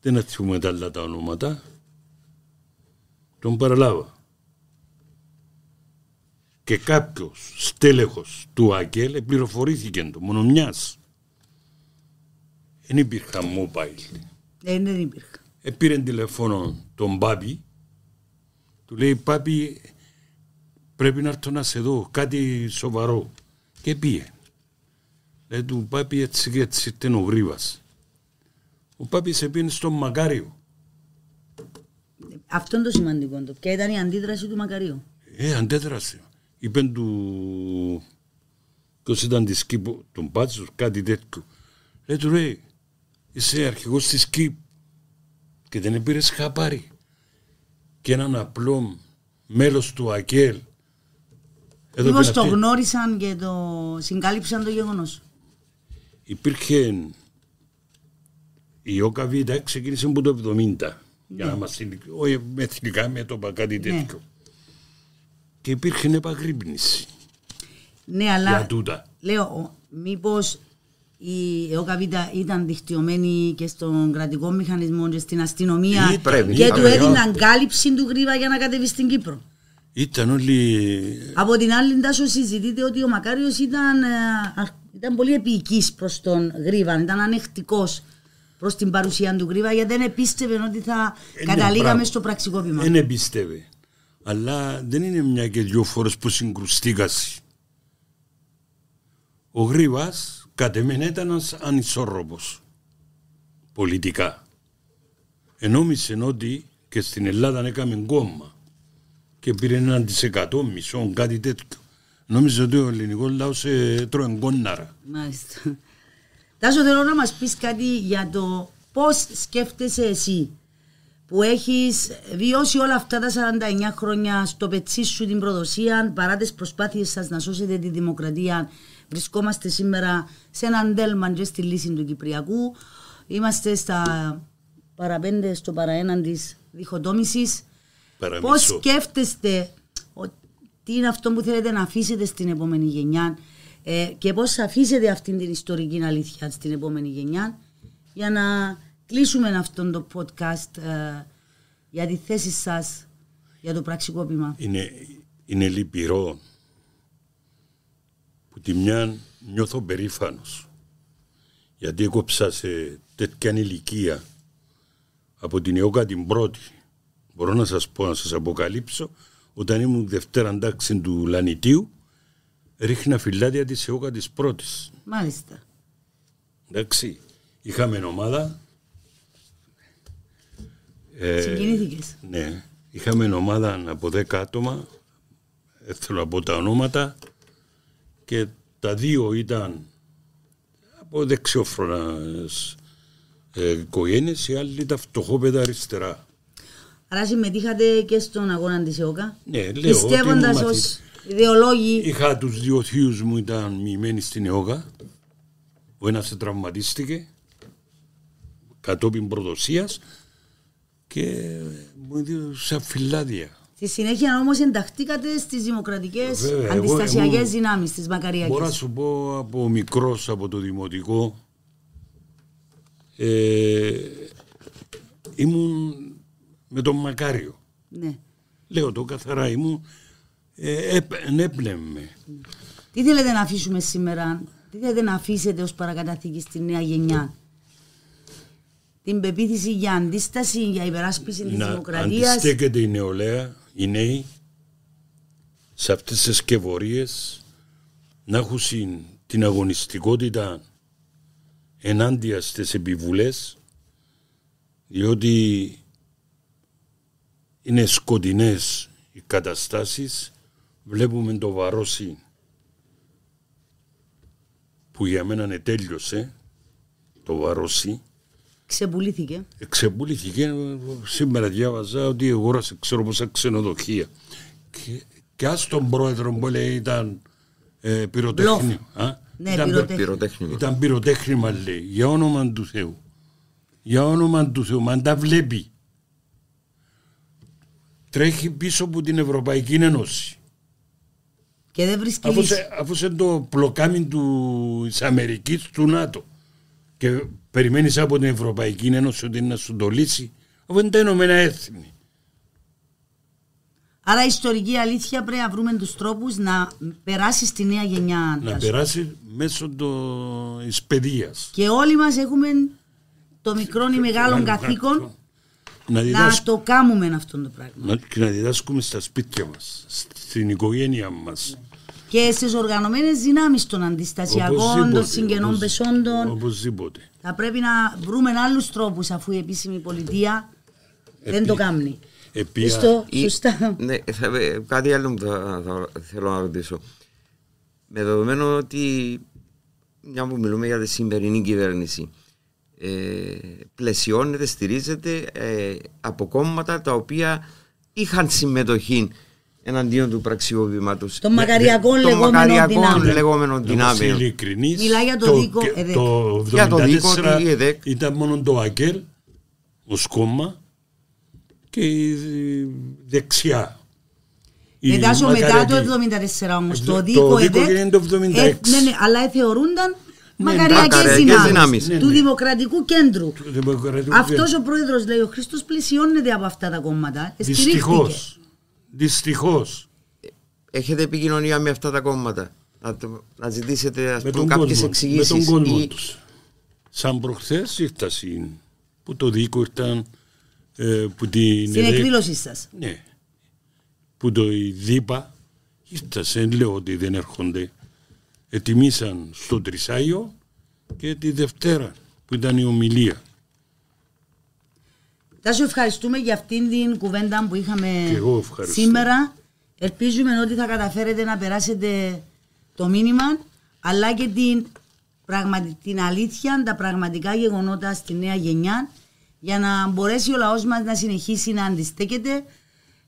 δεν θυμούμε τα άλλα τα ονόματα, τον παραλάβα. Και κάποιος στέλεχος του ΑΚΕΛ πληροφορήθηκε το μόνο μιας δεν υπήρχαν mobile. Ε, δεν υπήρχε. Επήρε τηλεφώνο τον Πάπη, του λέει Πάπη πρέπει να έρθω να σε δω, κάτι σοβαρό. Και πήγε. Λέει του Πάπη έτσι και έτσι ήταν ο Γρήβας. Ο Πάπης σε στον Μακάριο. Αυτό είναι το σημαντικό. Το. Ποια ήταν η αντίδραση του Μακαρίου; Ε, αντέδρασε. Είπε του... Ποιος ήταν της ΣΚΙΠ, τον Πάτσος, κάτι τέτοιο. Λέει του ρε, είσαι αρχηγός της ΣΚΙΠ και δεν πήρες χαπάρι. Και έναν απλό μέλος του ΑΚΕΛ. Μήπως το γνώρισαν και το συγκάλυψαν το γεγονός; Υπήρχε η ΟΚΑ ξεκίνησε από το 70 για να μας όχι με εθνικά μέτωπα κάτι ναι. τέτοιο. Και υπήρχε επαγρύπνηση. Ναι, αλλά για τούτα. λέω, μήπως η ΕΟΚΑΒΙΤΑ ήταν δικτυωμένη και στον κρατικό μηχανισμό και στην αστυνομία πρέπει, και του έδιναν κάλυψη του γρήβα για να κατεβεί στην Κύπρο. Ήταν όλοι... Από την άλλη τάσο συζητείτε ότι ο Μακάριος ήταν, ε, ήταν πολύ επίοικης προς τον Γρήβα, ήταν ανεκτικός προς την παρουσία του Γρήβα γιατί δεν επίστευε ότι θα ε, ναι, καταλήγαμε στο πραξικόπημα. Δεν επίστευε. Αλλά δεν είναι μια και δυο φορές που συγκρουστήκασαι. Ο Γρήβα κατ' εμένα ήταν ένας ανισόρροπος πολιτικά. Ενόμισε ότι και στην Ελλάδα έκαμε κόμμα και πήρε ένα αντισεκατό, μισό, κάτι τέτοιο. Νόμιζε ότι ο ελληνικός λαός τρώει κόναρα. Μάλιστα. Τάσο θέλω να μας πεις κάτι για το πώς σκέφτεσαι εσύ που έχεις βιώσει όλα αυτά τα 49 χρόνια στο πετσί σου την προδοσία παρά τις προσπάθειες σας να σώσετε τη δημοκρατία. Βρισκόμαστε σήμερα σε έναν τέλμα και στη λύση του Κυπριακού. Είμαστε στα παραπέντε στο παραέναν της διχοτόμησης. Πώς σκέφτεστε τι είναι αυτό που θέλετε να αφήσετε στην επόμενη γενιά; Ε, και πώς θα αφήσετε αυτήν την ιστορική αλήθεια στην επόμενη γενιά. Για να κλείσουμε αυτόν το podcast ε, για τη θέση σας για το πραξικόπημα. Είναι, είναι λυπηρό που τη μια νιώθω περήφανος. Γιατί έκοψα σε τέτοια ηλικία από την ΕΟΚΑ την πρώτη. Μπορώ να σας πω να σας αποκαλύψω όταν ήμουν δευτέρα αντάξη του Λανιτίου ρίχνα φυλάδια της ΕΟΚΑ της πρώτης. Μάλιστα. Εντάξει. Είχαμε ομάδα. Ε, Ναι. Είχαμε ομάδα από 10 άτομα. Ε, θέλω να πω τα ονόματα. Και τα δύο ήταν από δεξιόφρονας ε, οικογένειες, οι άλλοι ήταν φτωχόπεδα αριστερά. Άρα συμμετείχατε και στον αγώνα της ΕΟΚΑ. Ναι, λέω. Πιστεύοντας ως ιδεολόγοι. Είχα τους δύο θείους μου ήταν μοιημένοι στην ΕΟΚΑ. Ο ένας τραυματίστηκε κατόπιν προδοσία και μου έδωσε φυλάδια. Στη συνέχεια όμως ενταχθήκατε στις δημοκρατικές αντιστασιακές δυνάμεις της Μακαριακής. Μπορώ να σου πω από μικρός από το δημοτικό. Ε, ήμουν με τον Μακάριο. Ναι. Λέω το καθαρά ήμουν ε, με. Τι θέλετε να αφήσουμε σήμερα, τι θέλετε να αφήσετε ως παρακαταθήκη στη νέα γενιά; Την πεποίθηση για αντίσταση, για υπεράσπιση της δημοκρατίας; Να αντιστέκεται η νεολαία, οι νέοι, σε αυτές τις σκευωρίες, να έχουν την αγωνιστικότητα ενάντια στις επιβουλές, διότι είναι σκοτεινές οι καταστάσεις βλέπουμε το βαρόσι που για μένα τέλειωσε το βαρόσι Ξεπουλήθηκε. Ξεπουλήθηκε. Σήμερα διάβαζα ότι αγόρασε ξέρω πόσα ξενοδοχεία. Και, και ας τον πρόεδρο που λέει ήταν ε, πυροτέχνημα. Ναι, ήταν πυροτέχνημα. Ήταν πυροτέχνημα λέει. Για όνομα του Θεού. Για όνομα του Θεού. Μα τα βλέπει. Τρέχει πίσω από την Ευρωπαϊκή Ένωση. Και δεν βρίσκει αφού, σε, αφού σε το πλοκάμι του Αμερικής του ΝΑΤΟ και περιμένεις από την Ευρωπαϊκή Ένωση ότι να σου το λύσει, αφού είναι τα Ηνωμένα Έθνη. Άρα η ιστορική αλήθεια πρέπει να βρούμε τους τρόπους να περάσει στη νέα γενιά. Να περάσει μέσω της παιδείας. Και όλοι μας έχουμε το μικρό ή μεγάλο καθήκον να, να διδάσκ- το κάνουμε αυτό το πράγμα. να, και να διδάσκουμε στα σπίτια μας, στην οικογένεια μας. Και στις οργανωμένες δυνάμεις των αντιστασιακών, των Οπωσδήποτε, συγγενών οπωσ- πεσόντων. Οπωσδήποτε. Θα πρέπει να βρούμε άλλους τρόπους αφού η επίσημη πολιτεία δεν Επί- το κάνει. Επία- Στο, Ή- σωστά. Ναι, θα, ε, κάτι άλλο που θα, θα- θέλω να ρωτήσω. Με δεδομένο ότι μια που μιλούμε για τη σημερινή κυβέρνηση ε, πλαισιώνεται, στηρίζεται ε, από κόμματα τα οποία είχαν συμμετοχή εναντίον του πραξιοποιήματος Των μακαριακών των λεγόμενων μακαριακών δυνάμεων. λεγόμενων Να είμαστε δυνάμεων. ειλικρινείς, Μιλάει για το δίκο ΕΔΕΚ. Το Για το δίκο 74 η ΕΔΕΚ. ήταν μόνο το ΑΚΕΛ ως κόμμα και η δεξιά. Η Μετά, σου, μετά το μακαριακή. 74 όμως, Ε, το το δίκο δίκο ΕΔΕΚ, έγινε το 76. ναι, ναι, αλλά θεωρούνταν Ναι, μακαριακές μακαριακές δυνάμεις, δυνάμεις. Ναι, του ναι. Δημοκρατικού Κέντρου. Το Δημοκρατικό Αυτός ο πρόεδρος λέει, ο Χρήστος πλησιώνεται από αυτά τα κόμματα. ε, στηρίχθηκε. Δυστυχώς. Δυστυχώς. Έχετε επικοινωνία με αυτά τα κόμματα. Να, το- να ζητήσετε ας Με πούμε, τον κάποιες κόσμο, με τον εξηγήσεις κόσμο ή- τους. Σαν προχθές ήρθασαν που το δίκο ήρθαν ε, που την Στην ΕΔΕΚ- εκδήλωσή σας. Ναι. Που το η ΔΥΠΑ ήρθασαν, λέω ότι δεν έρχονται. Ετοιμήσαν στο Τρισάγιο και τη Δευτέρα που ήταν η ομιλία. Θα σου ευχαριστούμε για αυτήν την κουβέντα που είχαμε Και εγώ ευχαριστώ. σήμερα. Ελπίζουμε ότι θα καταφέρετε να περάσετε το μήνυμα, αλλά και την, πραγματι- την αλήθεια, τα πραγματικά γεγονότα στη νέα γενιά, για να μπορέσει ο λαός μας να συνεχίσει να αντιστέκεται,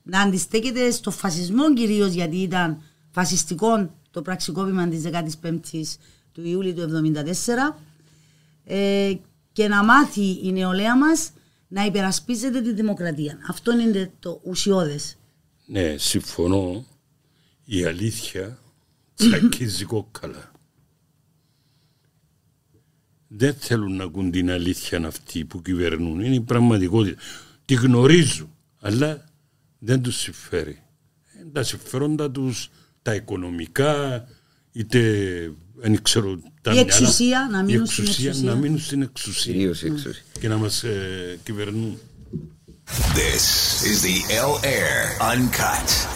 να αντιστέκεται στο φασισμό κυρίως, γιατί ήταν φασιστικό το πραξικόπημα της 15ης του Ιούλη του 1974, ε, και να μάθει η νεολαία μας να υπερασπίζεται τη δημοκρατία. Αυτό είναι το ουσιώδες. Ναι, συμφωνώ. Η αλήθεια τσακίζει κόκκαλα. Δεν θέλουν να ακούν την αλήθεια αυτοί που κυβερνούν. Είναι η πραγματικότητα. Τη γνωρίζουν, αλλά δεν τους συμφέρει. Ε, Τα συμφέροντα τους, τα οικονομικά, είτε δεν ξέρω, τα Η μυαλά- εξουσία, να η μείνουν στην εξουσία, εξουσία. να μείνουν στην εξουσία Κυρίως η εξουσία. και να μας ε, κυβερνούν. This is the L Air Uncut.